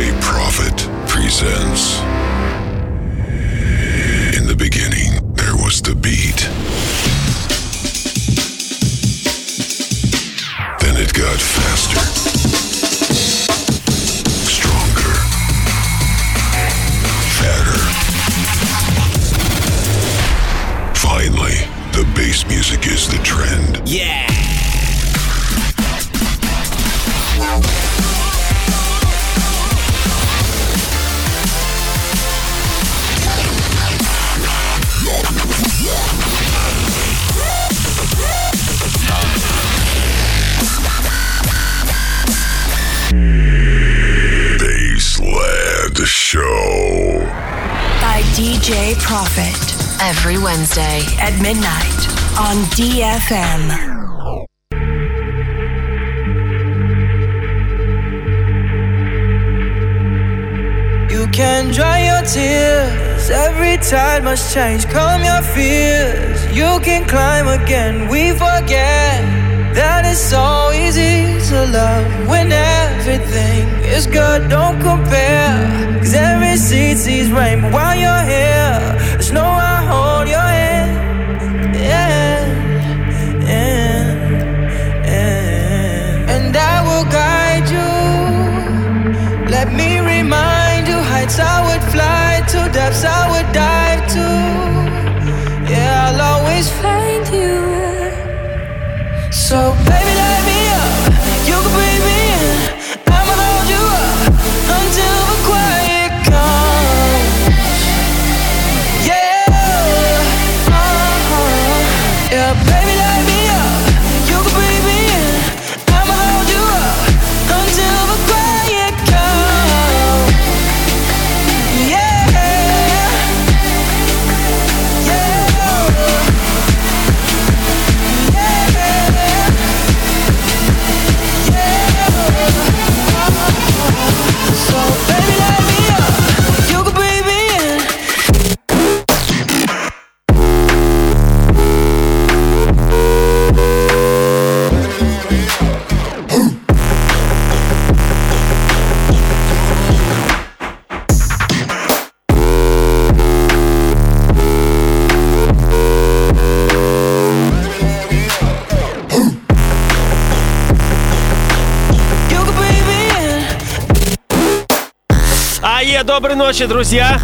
DJ Prophet presents. At midnight on DFM. You can dry your tears. Every tide must change. Calm your fears. You can climb again. We forget that it's so easy to love when everything is good. Don't compare. Cause every seed sees rainbow while you're here. There's no I hold your hand. Me remind you heights I would fly to, depths I would dive to. Yeah, I'll always find доброй ночи, друзья!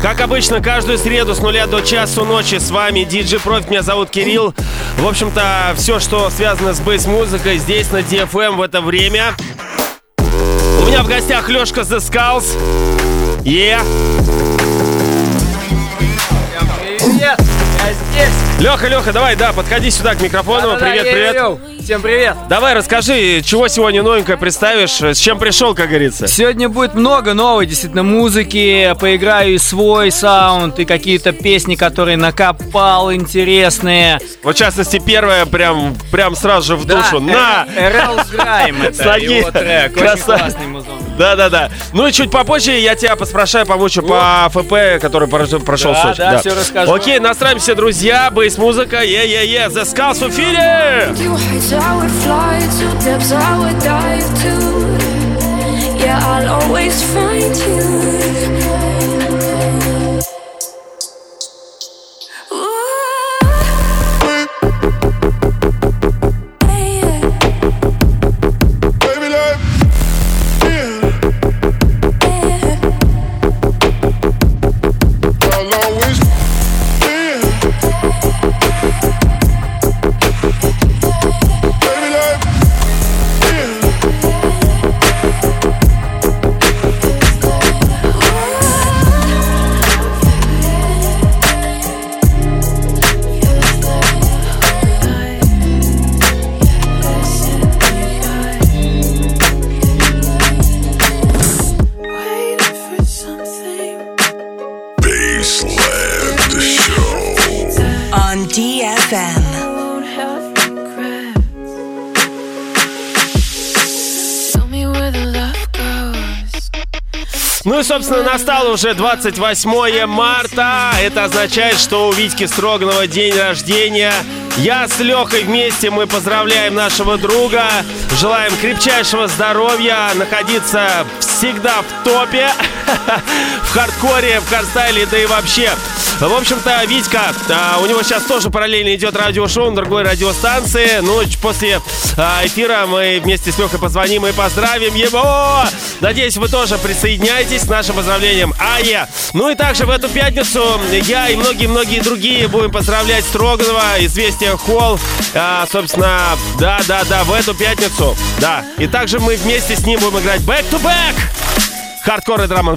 Как обычно, каждую среду с нуля до часу ночи с вами DJ Профит, меня зовут Кирилл. В общем-то, все, что связано с бейс-музыкой, здесь на DFM в это время. У меня в гостях Лешка The Skulls. Е. Привет! Я здесь! Леха, Леха, давай, да, подходи сюда к микрофону. Да-да-да, привет, я привет. йоу. Всем привет! Давай, расскажи, чего сегодня новенькое представишь, с чем пришел, как говорится. Сегодня будет много новой, действительно, музыки. Поиграю и свой саунд, и какие-то песни, которые накопал, интересные. Вот, в частности, первая прям, прям сразу же в душу. Да, На! Эрл Грайм это его трек. Очень классный музон. Да-да-да. Ну и чуть попозже я тебя поспрашаю, помучу по ФП, который прошел, в Сочи. да, всё расскажу. Окей, настраиваемся, друзья. Бейс-музыка. Е-е-е. The Skulls в эфире! Yeah, I'll always find you. Собственно, настало уже 28 марта. Это означает, что у Витьки Строганова день рождения. Я с Лехой вместе мы поздравляем нашего друга. Желаем крепчайшего здоровья, находиться всегда в топе, в хардкоре, в хардстайле, да и вообще. В общем-то, Витька, а, у него сейчас тоже параллельно идет радиошоу на другой радиостанции. Ну, после а, эфира мы вместе с Лехой позвоним и поздравим его. Надеюсь, вы тоже присоединяетесь к нашим поздравлениям. А я. Ну и также в эту пятницу я и многие-многие другие будем поздравлять Строганова, Известия Холл. А, собственно, да-да-да, в эту пятницу. Да. И также мы вместе с ним будем играть back-to-back. Хардкор и драм н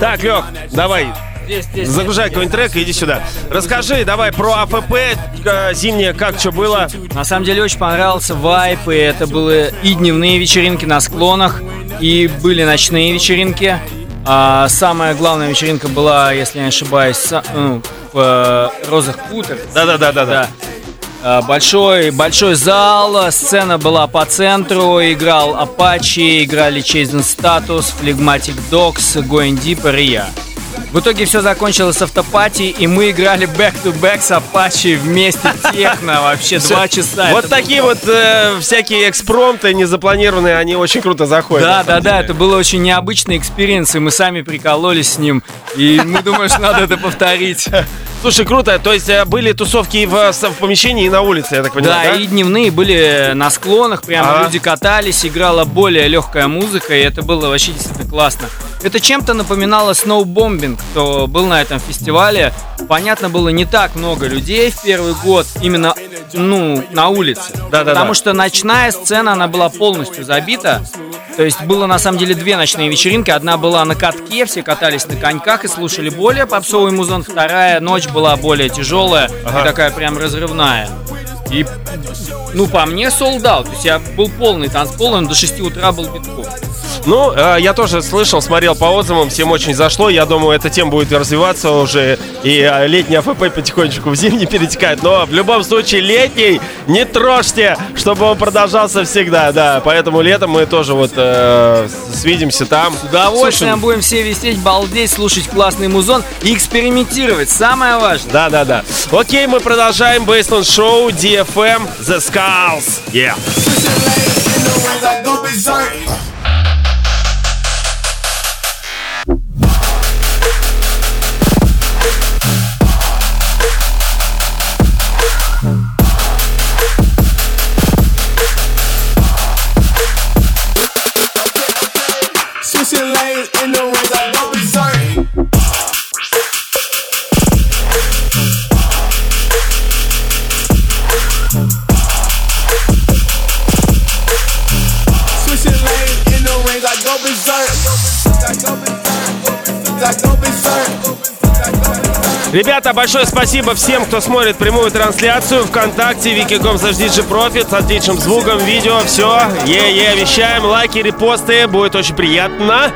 Так, Лех, давай, здесь, здесь, Загружай какой-нибудь трек и иди сюда. Расскажи, давай про АФП э, зимнее, как что было. На самом деле очень понравился вайп, и это были и дневные вечеринки на склонах, и были ночные вечеринки. А самая главная вечеринка была, если я не ошибаюсь, ну, в э, Розах Путер. Да-да-да-да. А, большой, большой зал, сцена была по центру, играл Apache, играли Chasing Status, Phlegmatic Dogs, Going и я. В итоге все закончилось с afterparty, и мы играли back-to-back с Apache вместе техно вообще два часа. Вот такие вот э, всякие экспромты незапланированные, они очень круто заходят. Да, да, да, это было очень необычный experience, и мы сами прикололись с ним, и мы думаем, что надо это повторить. Слушай, круто. То есть э, были тусовки в, в помещении и на улице, я так понимаю, да? Да, и дневные были на склонах, прямо а. люди катались, играла более легкая музыка, и это было вообще действительно классно. Это чем-то напоминало сноубомбинг, кто был на этом фестивале. Понятно, было не так много людей в первый год именно ну, на улице. Да, да, потому да. что ночная сцена, она была полностью забита. То есть было на самом деле две ночные вечеринки. Одна была на катке, все катались на коньках и слушали более попсовый музон. Вторая ночь была более тяжелая ага. и такая прям разрывная. И, ну, по мне, солдат. То есть я был полный танцпол, он до 6 утра был битком. Ну, э, я тоже слышал, смотрел по отзывам, всем очень зашло. Я думаю, эта тема будет развиваться уже. И э, летний АФП потихонечку в зимний перетекает. Но в любом случае, летний не трожьте, чтобы он продолжался всегда. Да, поэтому летом мы тоже вот э, свидимся там. С удовольствием Слушай, будем все висеть, балдеть, слушать классный музон и экспериментировать. Самое важное. Да, да, да. Окей, мы продолжаем Бейсленд Шоу. DFM, The Skulls. Yeah. Ребята, большое спасибо всем, кто смотрит прямую трансляцию ВКонтакте, Викиком за Диджи Профит с отличным звуком, видео, все. Е-е, вещаем, лайки, репосты, будет очень приятно.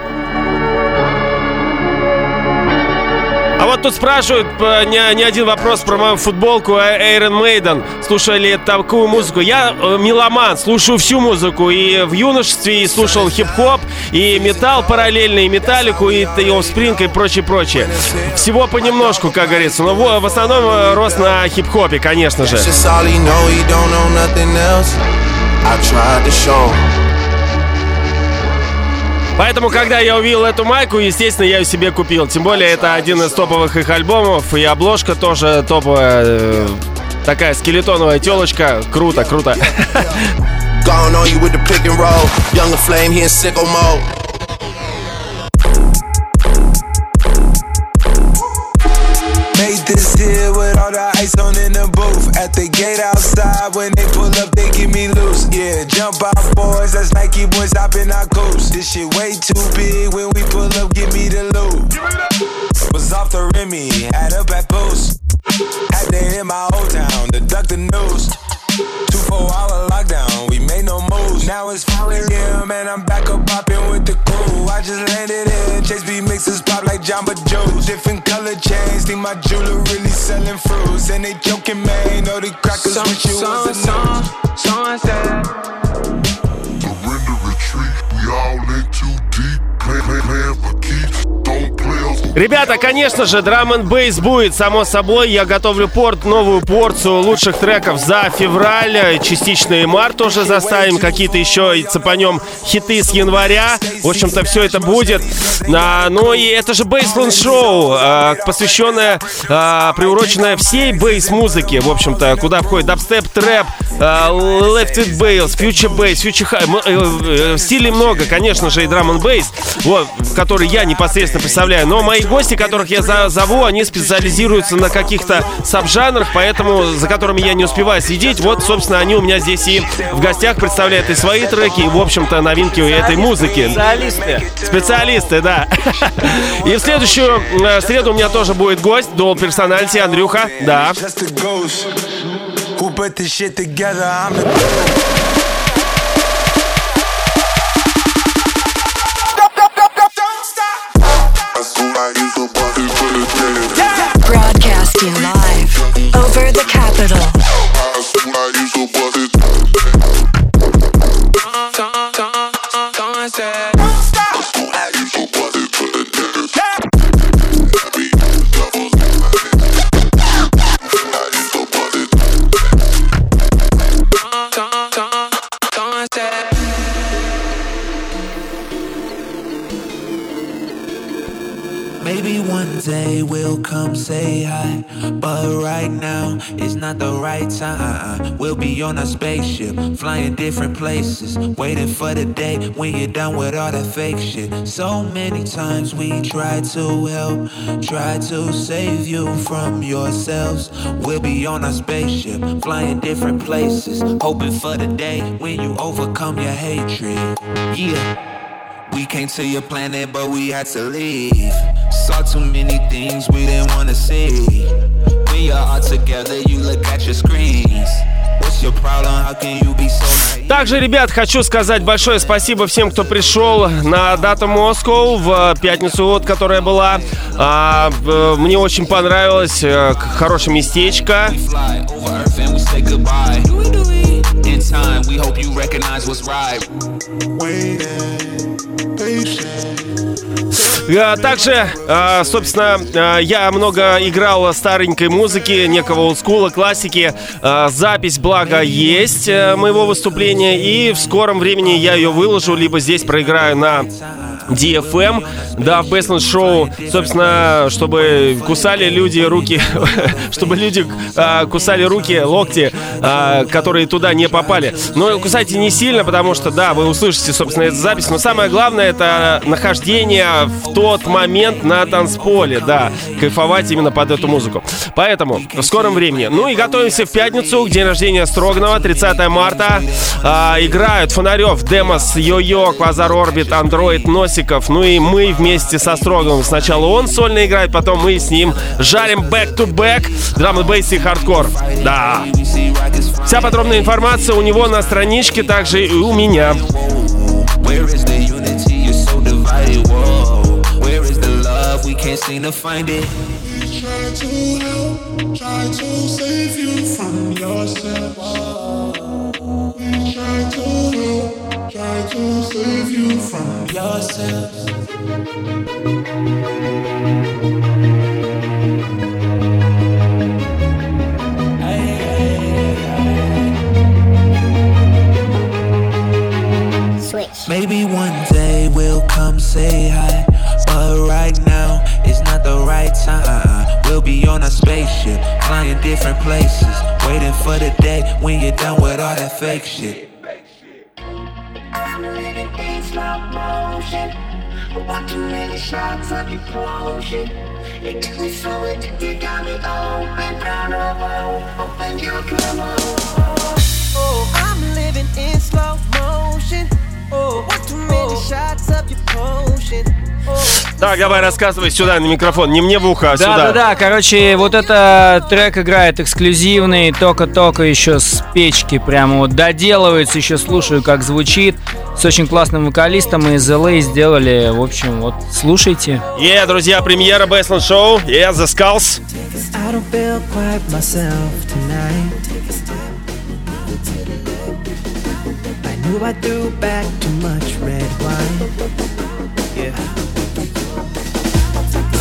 А вот тут спрашивают э, не, не один вопрос про мою футболку Iron Maiden. Слушали такую музыку. Я э, меломан, слушаю всю музыку. И в юношестве и слушал хип-хоп, и металл параллельный, и металлику, и, и Offspring, и прочее, прочее. Всего понемножку, как говорится. Но в, в основном э, рос на хип-хопе, конечно же. Поэтому, когда я увидел эту майку, естественно, я ее себе купил. Тем более, это один из топовых их альбомов, и обложка тоже топовая. Э, такая скелетоновая телочка. Круто, круто. Gone on you with the pick and roll. Younger flame, he in sicko mode. this here with all the ice on in the booth. At the gate outside, when they pull up, they give me loose. Yeah, jump out, boys. That's Nike boys hopping our coast. This shit way too big. When we pull up, give me the loot. Was off the Remy, had up at post. Had to hit my old town to duck the news. Two four hour lockdown, we made. Now it's 4 a.m. and I'm back up popping with the crew. I just landed in Chase B mixes pop like Jamba Joe's. Different color chains, think my jeweler really selling fruits. And they joking, man, know the crackers some, wish you some, was a some, sunset. Surrender retreat, we all in too deep. Play, play, playing for keeps. Ребята, конечно же, драм н бейс будет, само собой. Я готовлю порт, новую порцию лучших треков за февраль, частично и март тоже заставим, какие-то еще и цепанем хиты с января. В общем-то, все это будет. А, ну и это же бейсленд шоу, а, посвященное, а, приуроченное всей бейс-музыке, в общем-то, куда входит дабстеп, трэп, а, left with bass, future bass, future high. Э, э, стилей много, конечно же, и драм н бейс, вот, который я непосредственно представляю. Но мои гости, которых я за зову, они специализируются на каких-то саб-жанрах, поэтому за которыми я не успеваю следить. Вот, собственно, они у меня здесь и в гостях представляют и свои треки, и, в общем-то, новинки этой музыки. Специалисты. Специалисты, да. И в следующую э, среду у меня тоже будет гость, Дол Персональти, Андрюха, да. Who put this shit together? I'm Broadcasting come say hi. But right now, it's not the right time. We'll be on a spaceship, flying different places. Waiting for the day when you're done with all that fake shit. So many times we try to help, try to save you from yourselves. We'll be on a spaceship, flying different places. Hoping for the day when you overcome your hatred. Yeah. We came to your planet, but we had to leave. Saw too many things we didn't wanna see. When you're all together, you look at your screens. Также, ребят, хочу сказать большое спасибо всем, кто пришел на дату Москву в пятницу, вот, которая была. А, мне очень понравилось, э, хорошее местечко. We hope you recognize what's right. Waiting. А, Также, а, собственно, а, я много играл старенькой музыки, некого олдскула, классики. Запись, благо, есть э, моего выступления, и в скором времени я ее выложу, либо здесь проиграю на DFM, да, в Baseline Show, собственно, чтобы кусали люди руки, чтобы люди а, кусали руки, локти, а, которые туда не попали. Но кусайте не сильно, потому что, да, вы услышите, собственно, эту запись, но самое главное это нахождение в тот момент на танцполе, да, кайфовать именно под эту музыку. Поэтому в скором времени. Ну и готовимся в пятницу к день рождения Строганова, 30 марта. А, играют Фонарев, Демос, Йо-Йо, Квазар Орбит, Андроид, Носиков. Ну и мы вместе со Строгановым. Сначала он сольно играет, потом мы с ним жарим back-to-back драм н бейс и хардкор. Да. Вся подробная информация у него на страничке, также и у меня. Can't seem to find it. To help, try to save you from yourself. Try to save you from yourself. Maybe one day we'll come say hi. But right now, it's not the right time. We'll be on a spaceship, flying different places. Waiting for the day when you're done with all that fake shit. Motion. One too many shots of explosion. It took me so addicted, got me open, vulnerable. Open your come Oh, I'm living in slow motion. Oh, one too many shots of your potion. Так, давай рассказывай сюда на микрофон, не мне в ухо, а Да, сюда. да, да, короче, вот это трек играет эксклюзивный, только-только еще с печки, прямо вот доделывается, еще слушаю, как звучит. С очень классным вокалистом из LA сделали, в общем, вот, слушайте. Е, друзья, премьера Baseline Show. Е, The Skulls. Knew I threw back too much red wine. Yeah.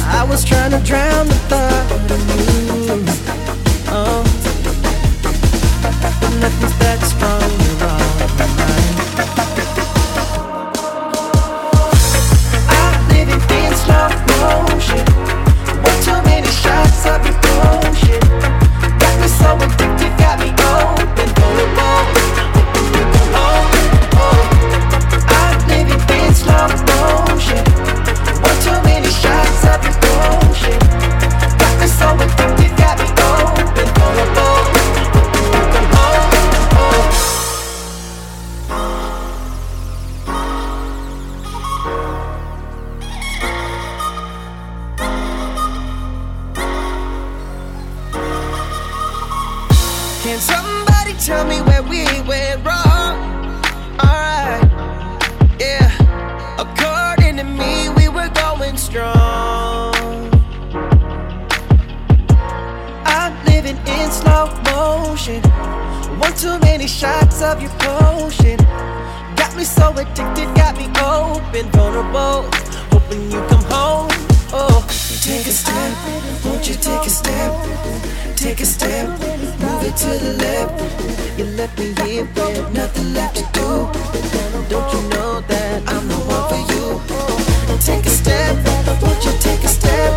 I was trying to drown the thought of you. Oh. Nothing's that strong, addicted, got me open, vulnerable. Hoping you come home. Oh, take a step, won't you take a step? Take a step, move it to the left. You left me here with nothing left to do. Don't you know that I'm the one for you? Take a step, won't you take a step?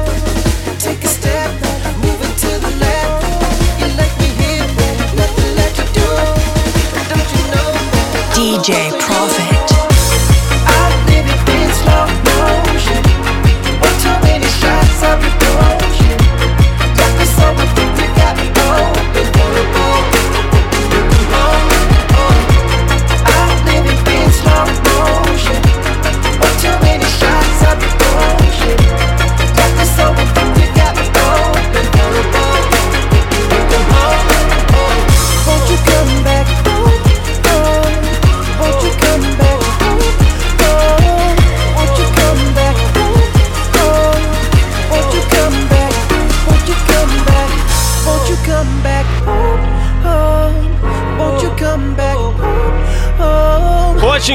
Take a step, move it to the left. You left me here with nothing left to do. Don't you know DJ Profit.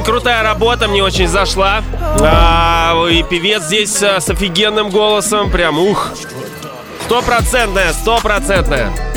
Очень крутая работа, мне очень зашла. А, и певец здесь а, с офигенным голосом, прям ух. Стопроцентная, стопроцентная.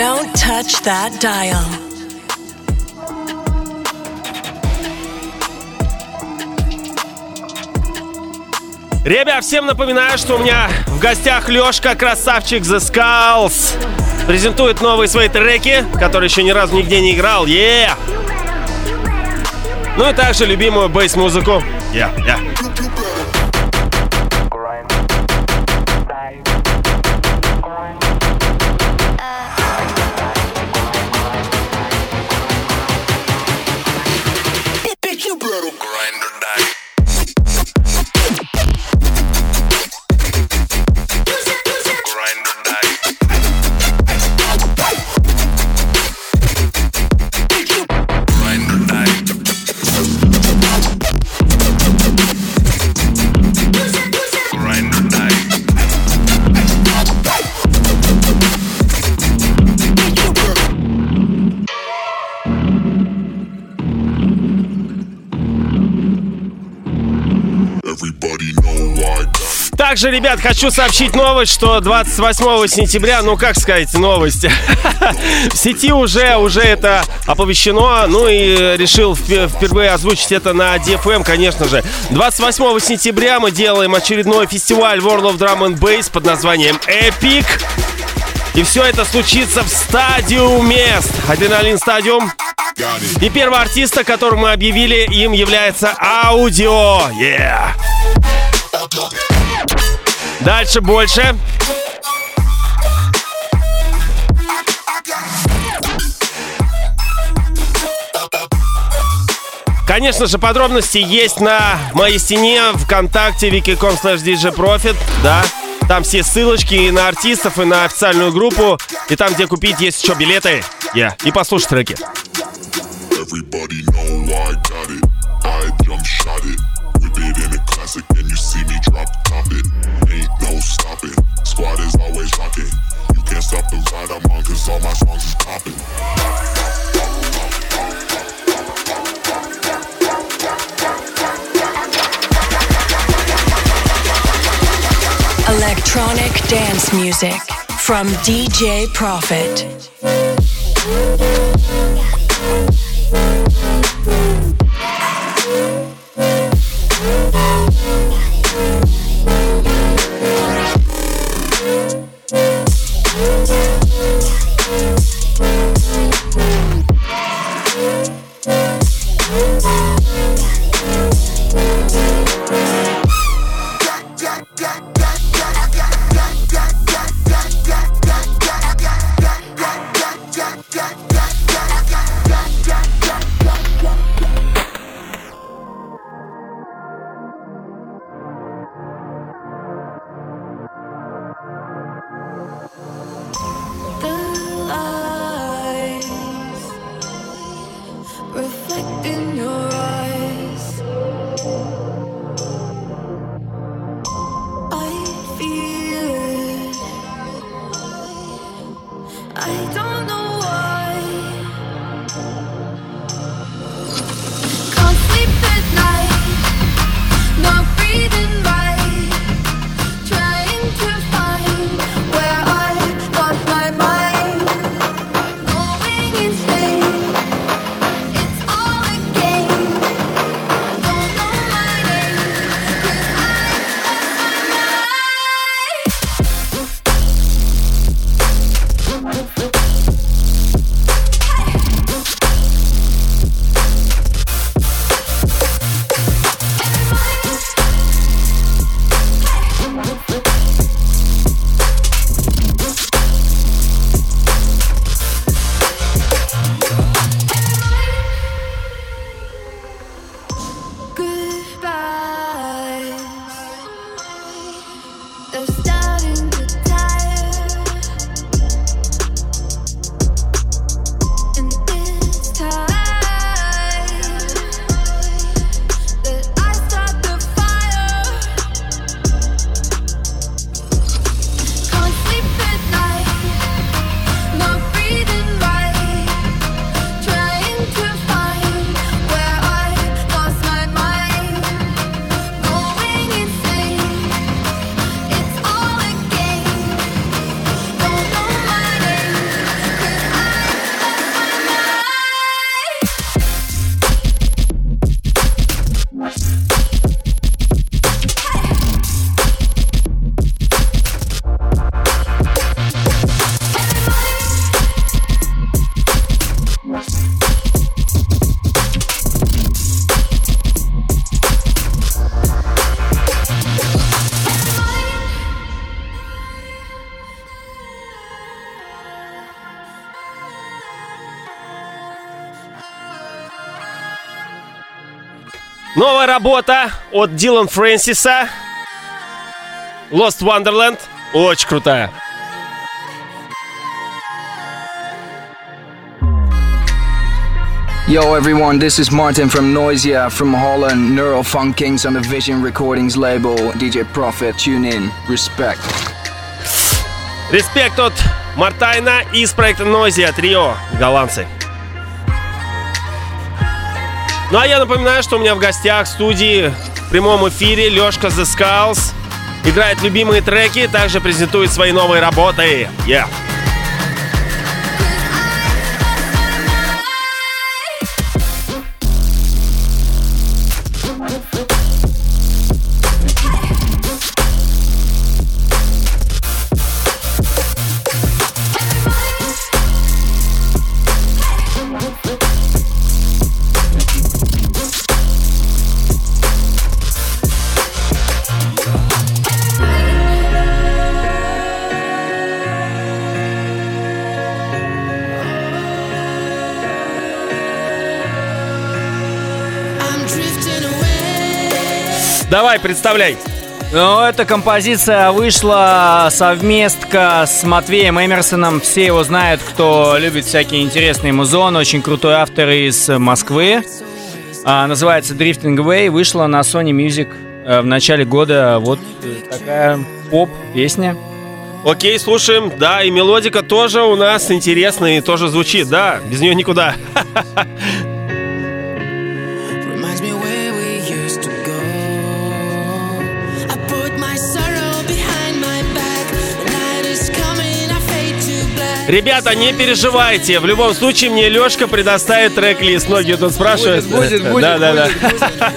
Don't touch that dial. Ребят, всем напоминаю, что у меня в гостях Лешка, красавчик The Skulls. Презентует новые свои треки, которые еще ни разу нигде не играл. Yeah! Ну и также любимую бейс-музыку. Yeah, yeah. Также, ребят, хочу сообщить новость, что 28 сентября, ну как сказать, новости. В сети уже, уже это оповещено, ну и решил впе- впервые озвучить это на DFM, конечно же. 28 сентября мы делаем очередной фестиваль World of Drum and Bass под названием Epic. И все это случится в стадиуме. Адреналин стадиум. И первого артиста, которого мы объявили, им является аудио. Yeah. Дальше больше. Конечно же, подробности есть на моей стене ВКонтакте wiki.com slash djprofit, да. Там все ссылочки и на артистов, и на официальную группу, и там, где купить есть еще билеты. Yeah. И послушать треки. Everybody know I got it. I jump shot it. Classic, and you see me drop top it. Ain't no stopping. Squad is always rocking. You can't stop the ride I'm on, cause all my songs is popping. Electronic dance music from DJ Profit. работа от Дилан Фрэнсиса. Lost Wonderland. Очень крутая. Yo everyone, this is Martin from Noisia from Holland, Neurofunk Kings on the Vision Recordings label, DJ Profit, tune in, respect. Респект от Мартайна из проекта Noisia Трио, голландцы. Ну а я напоминаю, что у меня в гостях в студии в прямом эфире Лешка The Skulls. Играет любимые треки, также презентует свои новые работы. Yeah. Давай, представляй. Ну, эта композиция вышла совместка с Матвеем Эмерсоном. Все его знают, кто любит всякие интересные музон. Очень крутой автор из Москвы. А, называется Drifting Way. Вышла на Sony Music э, в начале года. Вот такая поп-песня. Окей, слушаем. Да, и мелодика тоже у нас интересная и тоже звучит. Да, без нее никуда. Ребята, не переживайте. В любом случае, мне Лешка предоставит трек-лист. Многие тут спрашивают. Будет, будет, будет. Да, да, да.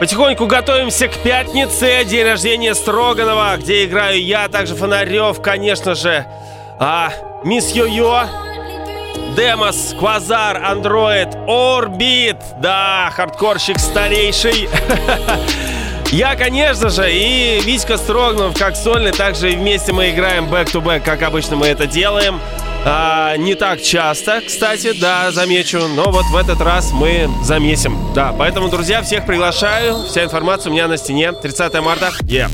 Потихоньку готовимся к пятнице, день рождения Строганова, где играю я, также Фонарев, конечно же, а, Мисс Йо-Йо, Демос, Квазар, Андроид, Орбит, да, хардкорщик старейший. Я, конечно же, и Витька Строгнов как сольный, также вместе мы играем back-to-back, как обычно мы это делаем. А, не так часто, кстати, да, замечу, но вот в этот раз мы замесим. Да, поэтому, друзья, всех приглашаю. Вся информация у меня на стене. 30 марта. Yeah.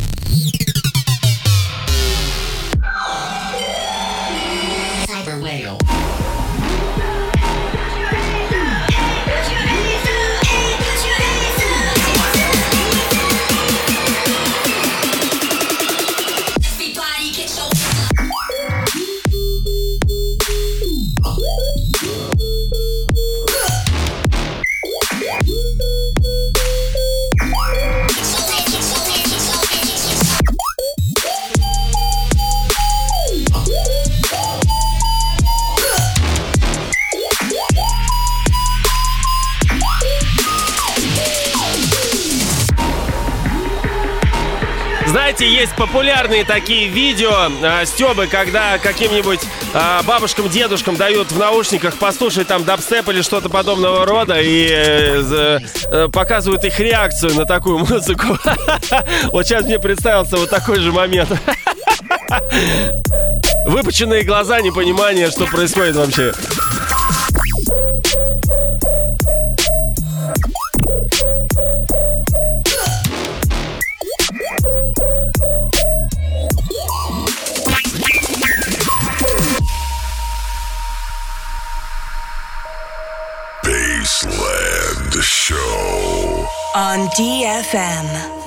Популярные такие видео э, Стебы, когда каким-нибудь э, бабушкам, дедушкам дают в наушниках послушать там дабстеп или что-то подобного рода и э, э, показывают их реакцию на такую музыку. Вот сейчас мне представился вот такой же момент. Выпученные глаза, непонимание, что происходит вообще. D. F. M.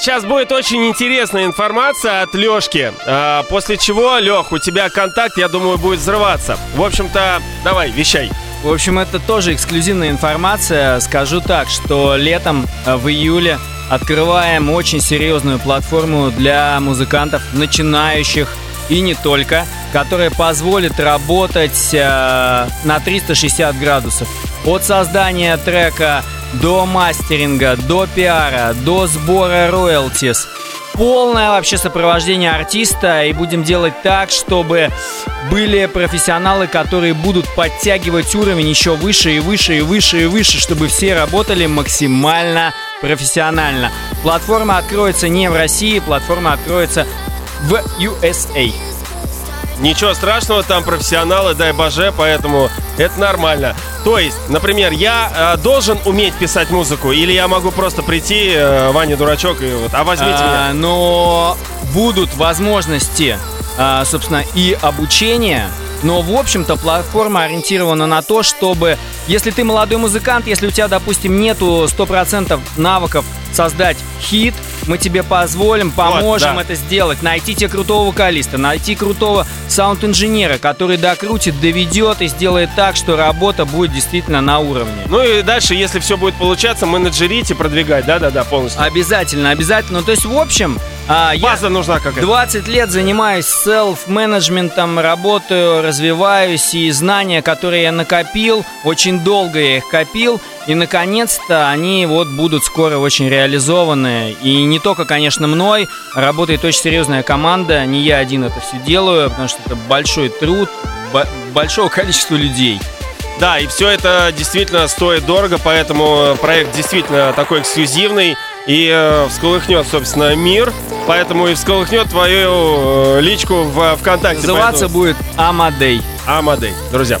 Сейчас будет очень интересная информация от Лешки. А, после чего, Лех, у тебя контакт, я думаю, будет взрываться. В общем-то, давай, вещай. В общем, это тоже эксклюзивная информация. Скажу так, что летом, э, в июле, открываем очень серьезную платформу для музыкантов, начинающих и не только, которая позволит работать э, на 360 градусов. От создания трека до мастеринга, до пиара, до сбора роялтис. Полное вообще сопровождение артиста и будем делать так, чтобы были профессионалы, которые будут подтягивать уровень еще выше и выше и выше и выше, чтобы все работали максимально профессионально. Платформа откроется не в России, платформа откроется в USA. Ничего страшного, там профессионалы, дай боже, поэтому это нормально. То есть, например, я э, должен уметь писать музыку, или я могу просто прийти, э, Ваня дурачок, и вот, а возьмите а, меня. Но будут возможности, а, собственно, и обучения но, в общем-то, платформа ориентирована на то, чтобы, если ты молодой музыкант, если у тебя, допустим, нету 100% навыков создать хит, мы тебе позволим, поможем вот, да. это сделать. Найти тебе крутого вокалиста, найти крутого саунд-инженера, который докрутит, доведет и сделает так, что работа будет действительно на уровне. Ну и дальше, если все будет получаться, менеджерить и продвигать, да-да-да, полностью. Обязательно, обязательно. Ну, то есть, в общем, А, База я нужна какая-то. 20 лет занимаюсь селф-менеджментом, работаю, развиваюсь, и знания, которые я накопил, очень долго я их копил, и наконец-то они вот будут скоро очень реализованы. И не только, конечно, мной, работает очень серьезная команда, не я один это все делаю, потому что это большой труд большого количества людей. Да, и все это действительно стоит дорого, поэтому проект действительно такой эксклюзивный и э, всколыхнет, собственно, мир. Поэтому и всколыхнет твою э, личку в ВКонтакте. Называться поэтому... будет Амадей. Амадей, друзья.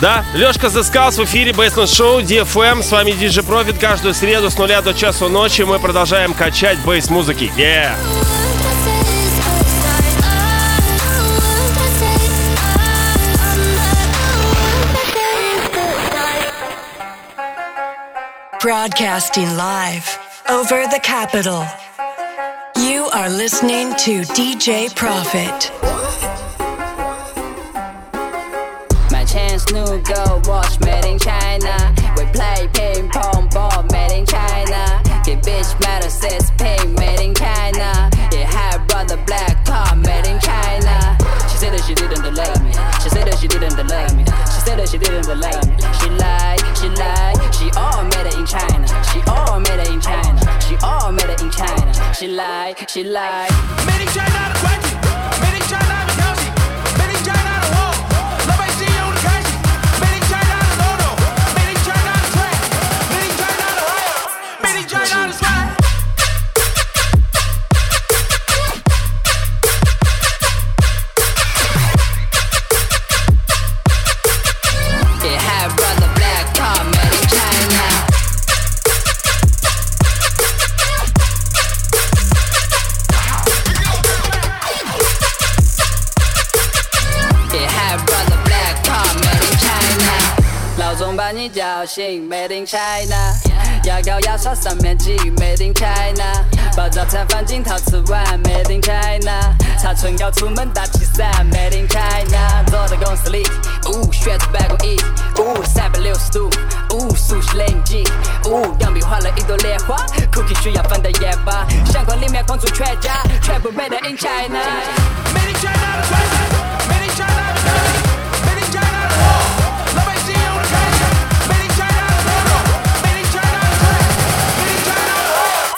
Да, Лешка Заскалс в эфире Бейсленд Шоу DFM. С вами DJ Profit. Каждую среду с нуля до часу ночи мы продолжаем качать бейс-музыки. Yeah! Broadcasting live over the capital. You are listening to DJ Profit. My chance new go watch made in China. We play ping pong ball made in China. Get bitch metal says pink made in China. Yeah, have brother black car made in China. She said that she didn't love me. She said that she didn't love me. She said that she didn't love me. She lied, she lied. She all made it in China. She lied, she lied. In China, Made in China，牙膏牙刷上面挤 Made in China，爆炸餐放进陶瓷碗 Made in China，擦唇膏出门打气伞 Made in China，坐在公司里，呜，学着办公椅，呜，三百六十度，呜，熟悉零级，呜，钢笔画了一朵莲花，Cookie 需要放的烟巴，相框里面框住全家，全部 Made in China。Made in China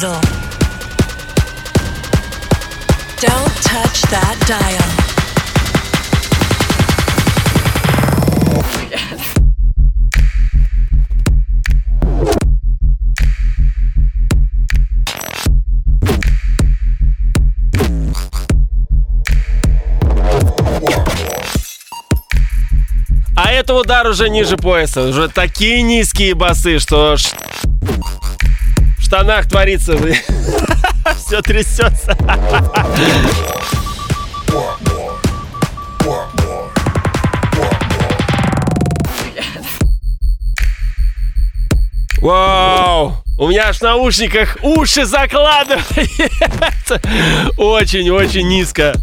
Capital. Don't touch that dial. А это удар уже ниже пояса. Уже такие низкие басы, что ш- в штанах творится. Все трясется. Вау! У меня аж в наушниках уши закладывается. Очень-очень низко.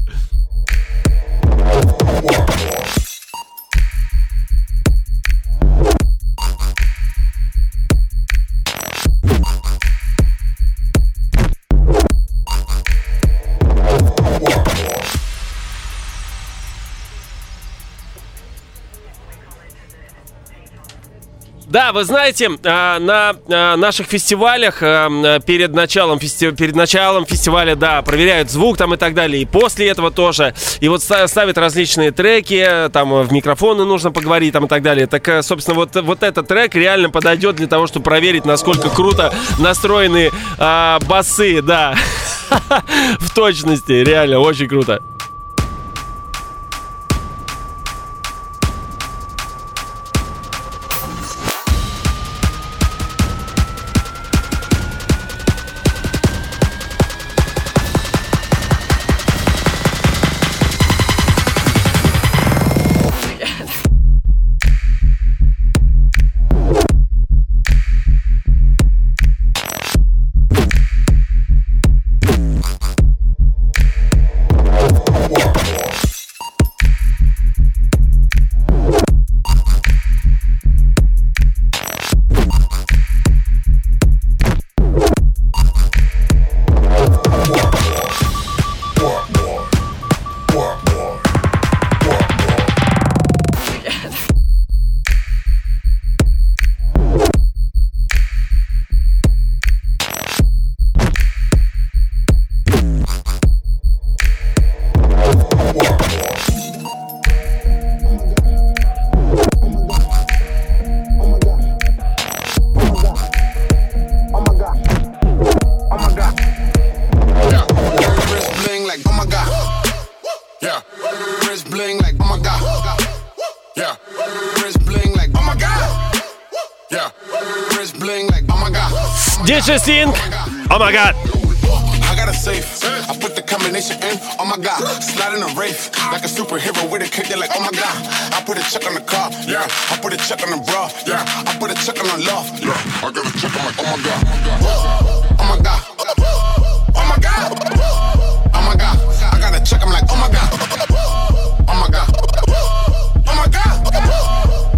Да, вы знаете, а, на а, наших фестивалях а, перед началом, фести... перед началом фестиваля, да, проверяют звук там и так далее, и после этого тоже. И вот ста- ставят различные треки, там в микрофоны нужно поговорить там и так далее. Так, э, собственно, вот, вот этот трек реально подойдет для того, чтобы проверить, насколько круто настроены басы, да. В точности, реально, очень круто. DJ Sting, oh my god. I got a safe. I put the combination in. Oh my god. Slide in a wraith. Like a superhero with a kick. Like, oh my god. I put a check on the car. Yeah. I put a check on the bra. Yeah. I put a check on the loft. Yeah. I got a check. I'm like, oh my god. Oh my god. Oh my god. Oh my god. I got a check. I'm like, oh my god. Oh my god. Oh my god.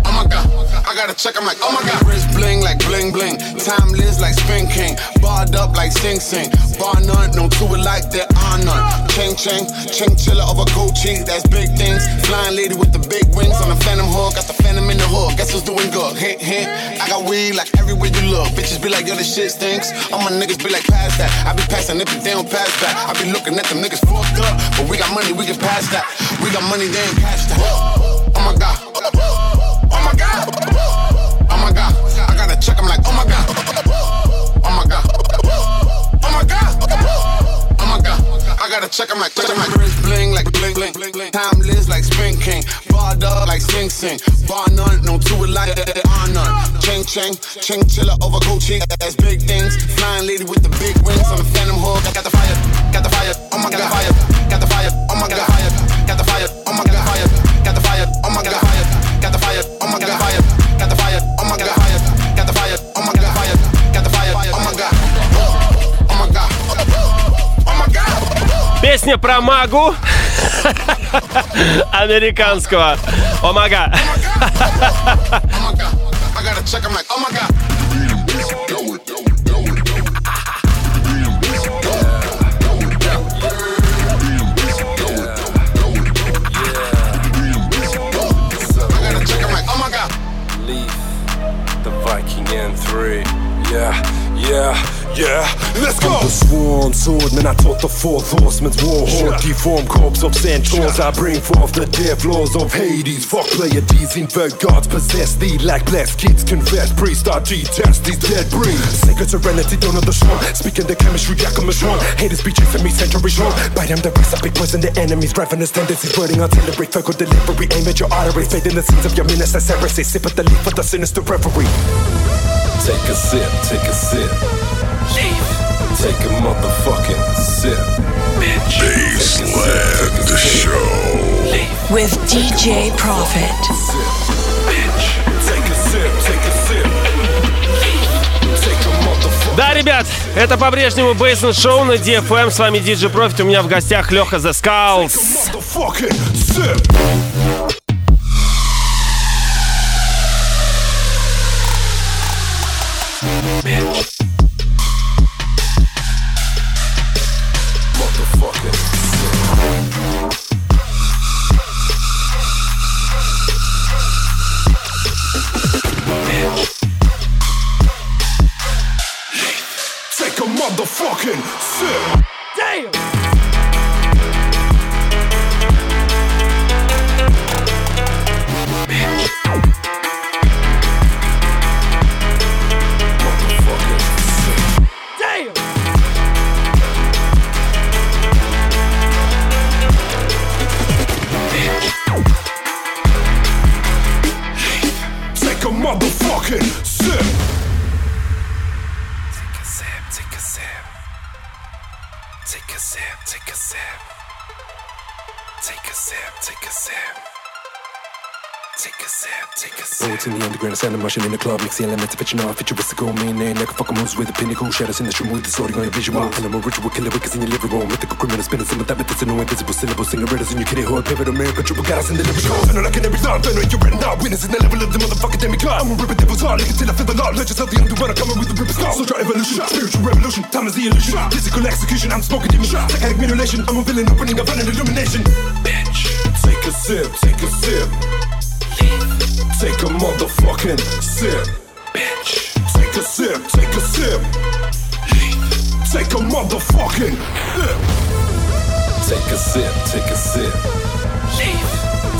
Oh my god. I got a check. I'm like, oh my god. Bling like bling bling. Timeless like Spin King. Barred up like Sing Sing. Bar none, no two like that on none. Ching ching, ching chiller over Gucci. That's big things. Flying lady with the big wings on the Phantom hook. Got the Phantom in the hook. Guess who's doing good? Hint hint. I got weed like everywhere you look. Bitches be like, yo, this shit stinks. All my niggas be like, pass that. I be passing if they don't pass that. I be looking at them niggas fucked up, but we got money, we can pass that. We got money, they ain't cash that. Oh my god. Oh my god. Check. I'm like, oh my god. Oh my god. Oh my god. Oh my god. I got a check. I'm like, check. I'm like, wrist bling like bling bling bling bling. Timeless like Spin King. Barred up like Sing Sing. Bar none, no two it like on none. Ching ching, ching chiller over Gucci. That's big things. Flying lady with the big wings on the Phantom hook. I got the fire, got the fire. Oh my god, got the fire, got the fire. Oh my god, fire, got the fire. Oh my god, fire, got the fire. Oh my god, fire, got the fire. Oh my god, fire, got the fire. Oh my god, fire, Песня про магу американского. Омага. Leave the Viking in three. Yeah, yeah. Yeah, let's go. I'm the sworn swordsman, I taught the fourth horseman's war horde. Deformed corpse of centaurs, I bring forth the death laws of Hades. Fuck player D's, invert gods, possess thee like blessed kids. Confess, priest, I detest these dead breeds. Sacred serenity, don't know the shrine. Speaking the chemistry, Jack on the shrine. Haters be chasing me centuries long. By them the rest, big poison the enemies. Ravenous tendencies, wording artillery. Focal delivery, aim at your arteries. Fade in the scenes of your ministers, heresy. Sip at the leaf of the sinister reverie. Take a sip, take a sip. Take a motherfucking sip. Bitch. Baseland the show. With DJ Profit. Да, ребят, это по-прежнему Бейсен Шоу на DFM. С вами Диджи Профит. У меня в гостях Леха The Skulls. motherfucking sick. Sound of motion in the club. Mix the elements of fictional, futuristical, meaning. Like a fucking moves with a pinnacle. Shadows in the room with the sword on your visual. A ritual killer because in your living room. Mythical criminal spinning some of that medicinal invisible syllables. Singer riddles in your kitty hood. Pivotal miracle, triple goddess in the living room. Feeling like an every thought, feeling you're written out. Witness in the level of the motherfucking demigod. I'm a ripping devil's heart, lick until I feel the law. Legends of the underworld, I'm coming with the ripper skull. Social evolution, spiritual revolution. Time is the illusion. Physical execution, I'm smoking demon. Psychotic mutilation, I'm a villain opening up an illumination. Bitch, take a sip, take a sip. Take a motherfucking sip. Bitch. Take a sip, take a sip. Take a motherfucking sip. Take a sip, take a sip.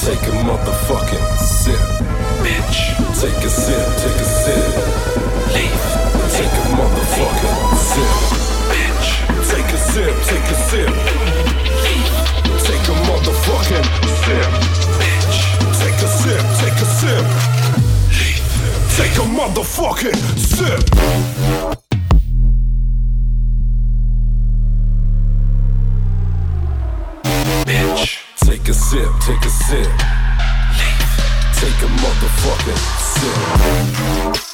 Take a motherfucking sip. Bitch. Take a sip, take a sip. Take a motherfucking sip. Bitch. Take a sip, take a sip. Take a motherfucking sip. Take a motherfucking sip. Bitch. Take a sip, take a sip. Take a motherfucking sip.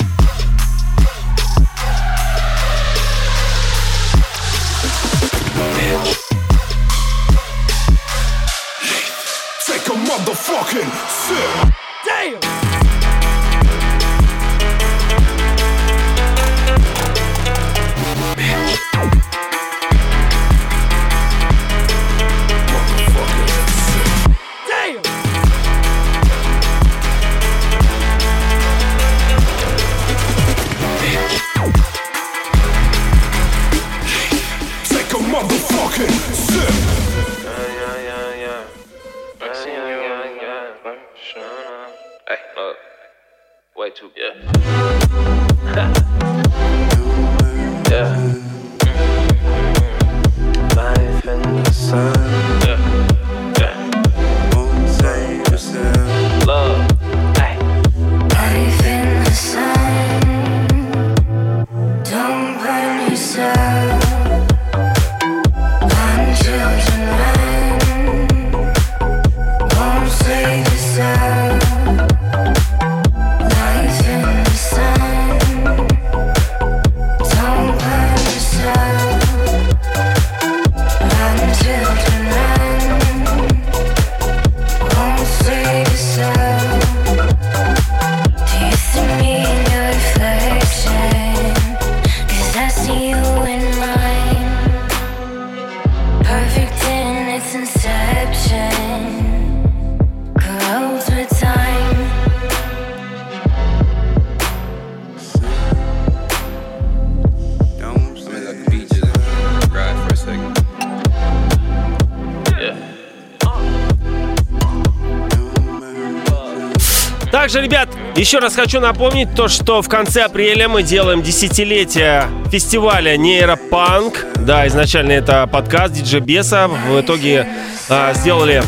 Также, ребят, еще раз хочу напомнить то, что в конце апреля мы делаем десятилетие фестиваля Нейропанк. Да, изначально это подкаст Диджей Беса. В итоге э, сделали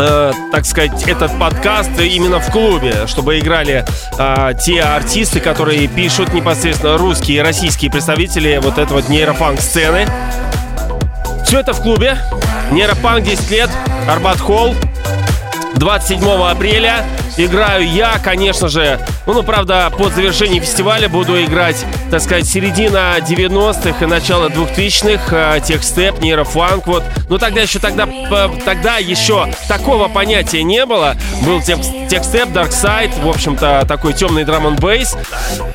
э, так сказать, этот подкаст именно в клубе, чтобы играли э, те артисты, которые пишут непосредственно русские и российские представители вот этой вот нейрофанк сцены. Все это в клубе. Нейропанк 10 лет, Арбат Холл, 27 апреля. Играю я, конечно же. Ну, ну, правда, по завершении фестиваля буду играть, так сказать, середина 90-х и начало 2000-х, э, техстеп, нейрофанк, вот. Ну, тогда еще, тогда, тогда еще такого понятия не было. Был техстеп, Side, в общем-то, такой темный драм н бейс.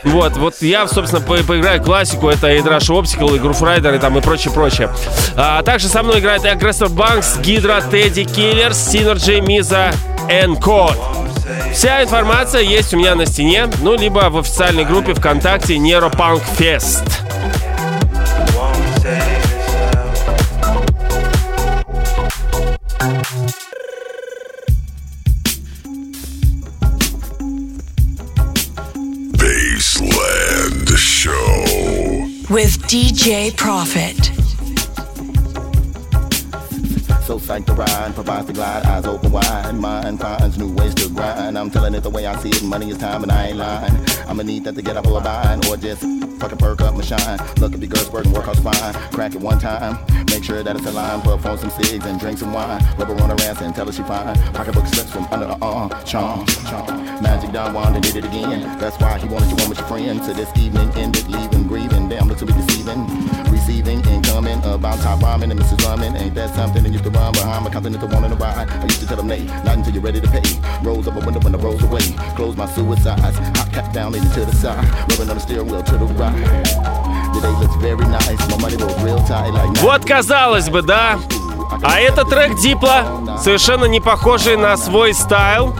Вот, вот я, собственно, по поиграю классику, это и Drush Optical, и Groove Rider, и там, и прочее, прочее. А также со мной играет Aggressor Banks, Гидра, Тедди Киллерс, Synergy, Миза, N-Code. Вся информация есть у меня на стене, ну, либо в официальной группе ВКонтакте Neuropunk Fest. Baseland Show with DJ Profit. So psyched to ride, provides the glide, eyes open wide. Mind finds new ways to grind. I'm telling it the way I see it, money is time and I ain't lying. I'ma need that to get up or bind, or just fucking perk up my shine. Look at the girls working, work out fine. Crack it one time, make sure that it's aligned. Puff on some cigs and drink some wine. Rubber on her ass and tell her she fine. Pocketbook slips from under her arm. Charm, charm. Magic Don Juan did it again. That's why he wanted you one with your friends. So this evening ended. Damn, looks to be deceiving. Receiving incoming about top rhyming and Mrs. Drummond. Ain't that something that used to run? behind my continental wanting to ride. I used to tell them nay, not until you're ready to pay. Rolls up a window when I rolls away. Close my suicides. Hot cap down, lean to the side. Rubbing on the steering wheel to the right. Today looks very nice. My money goes real tight like Вот казалось бы, да? А это трек Дипла, совершенно не похожий на свой стайл,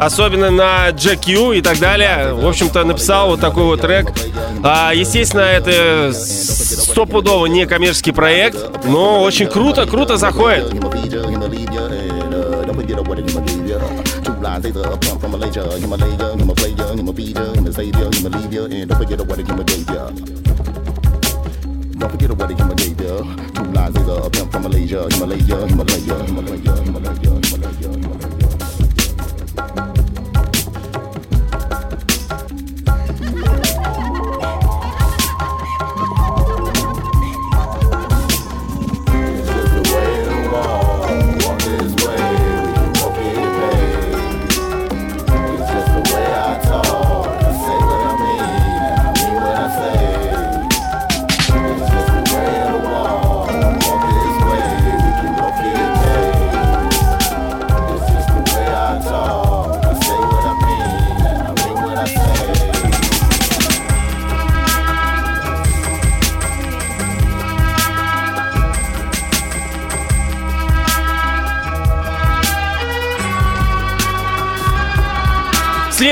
особенно на GQ и так далее. В общем-то, написал вот такой вот трек. А, естественно, это стопудово не коммерческий проект, но очень круто, круто заходит. lines, they the pump from Malaysia. Himalaya, him a player, him a feeder, him a savior, a leave ya, and don't forget what him a gave ya. Don't forget what him a gave ya. Two lines, they the pump from Malaysia, Himalaya, Himalaya, Himalaya, Himalaya, Himalaya, Himalaya.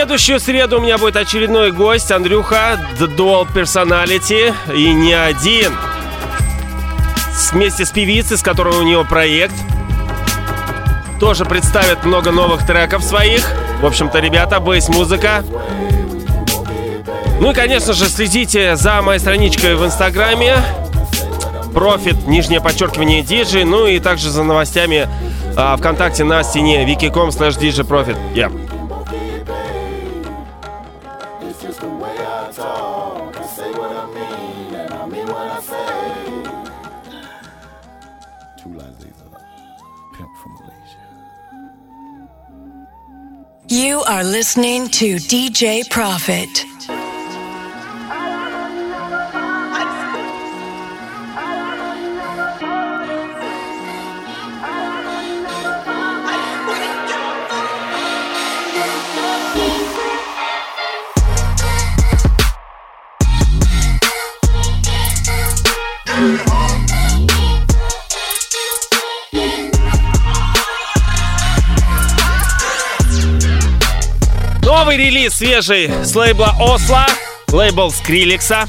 Следующую среду у меня будет очередной гость, Андрюха, Dual Personality, и не один. Вместе с певицей, с которой у него проект. Тоже представит много новых треков своих. В общем-то, ребята, бейс-музыка. Ну и, конечно же, следите за моей страничкой в Инстаграме. Профит, нижнее подчеркивание, диджей. Ну и также за новостями а, ВКонтакте на стене wiki.com slash djprofit. Yeah. You are listening to DJ Profit. Свежий с лейбла Осла, лейбл Скриликса.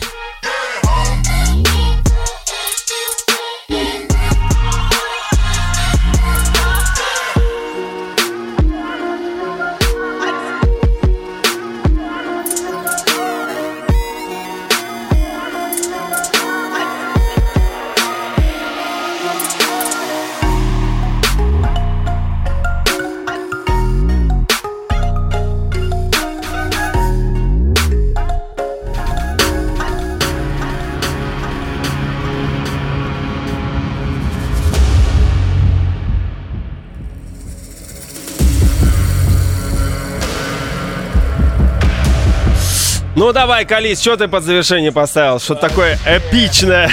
Ну давай, Калис, что ты под завершение поставил? Что такое эпичное?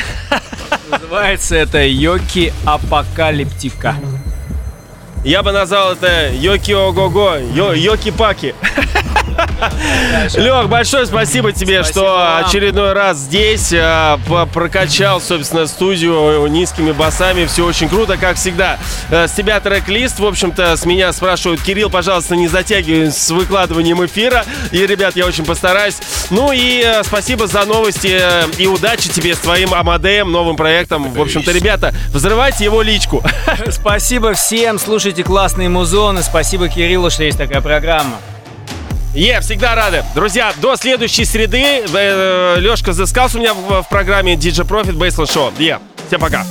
Называется это Йоки Апокалиптика. Я бы назвал это Йоки Ого-го, Йоки Паки. Лех, большое спасибо тебе, спасибо что вам. очередной раз здесь а, прокачал, собственно, студию низкими басами. Все очень круто, как всегда. А, с тебя трек-лист, в общем-то, с меня спрашивают, Кирилл, пожалуйста, не затягивай с выкладыванием эфира. И, ребят, я очень постараюсь. Ну и а, спасибо за новости и удачи тебе с твоим Амадеем, новым проектом. В общем-то, ребята, взрывайте его личку. Спасибо всем, слушайте классные музоны. Спасибо Кириллу, что есть такая программа. Е, yeah, всегда рады. Друзья, до следующей среды. Э, Лешка заскался у меня в, программе DJ Profit Baseline Show. Е, yeah. всем пока.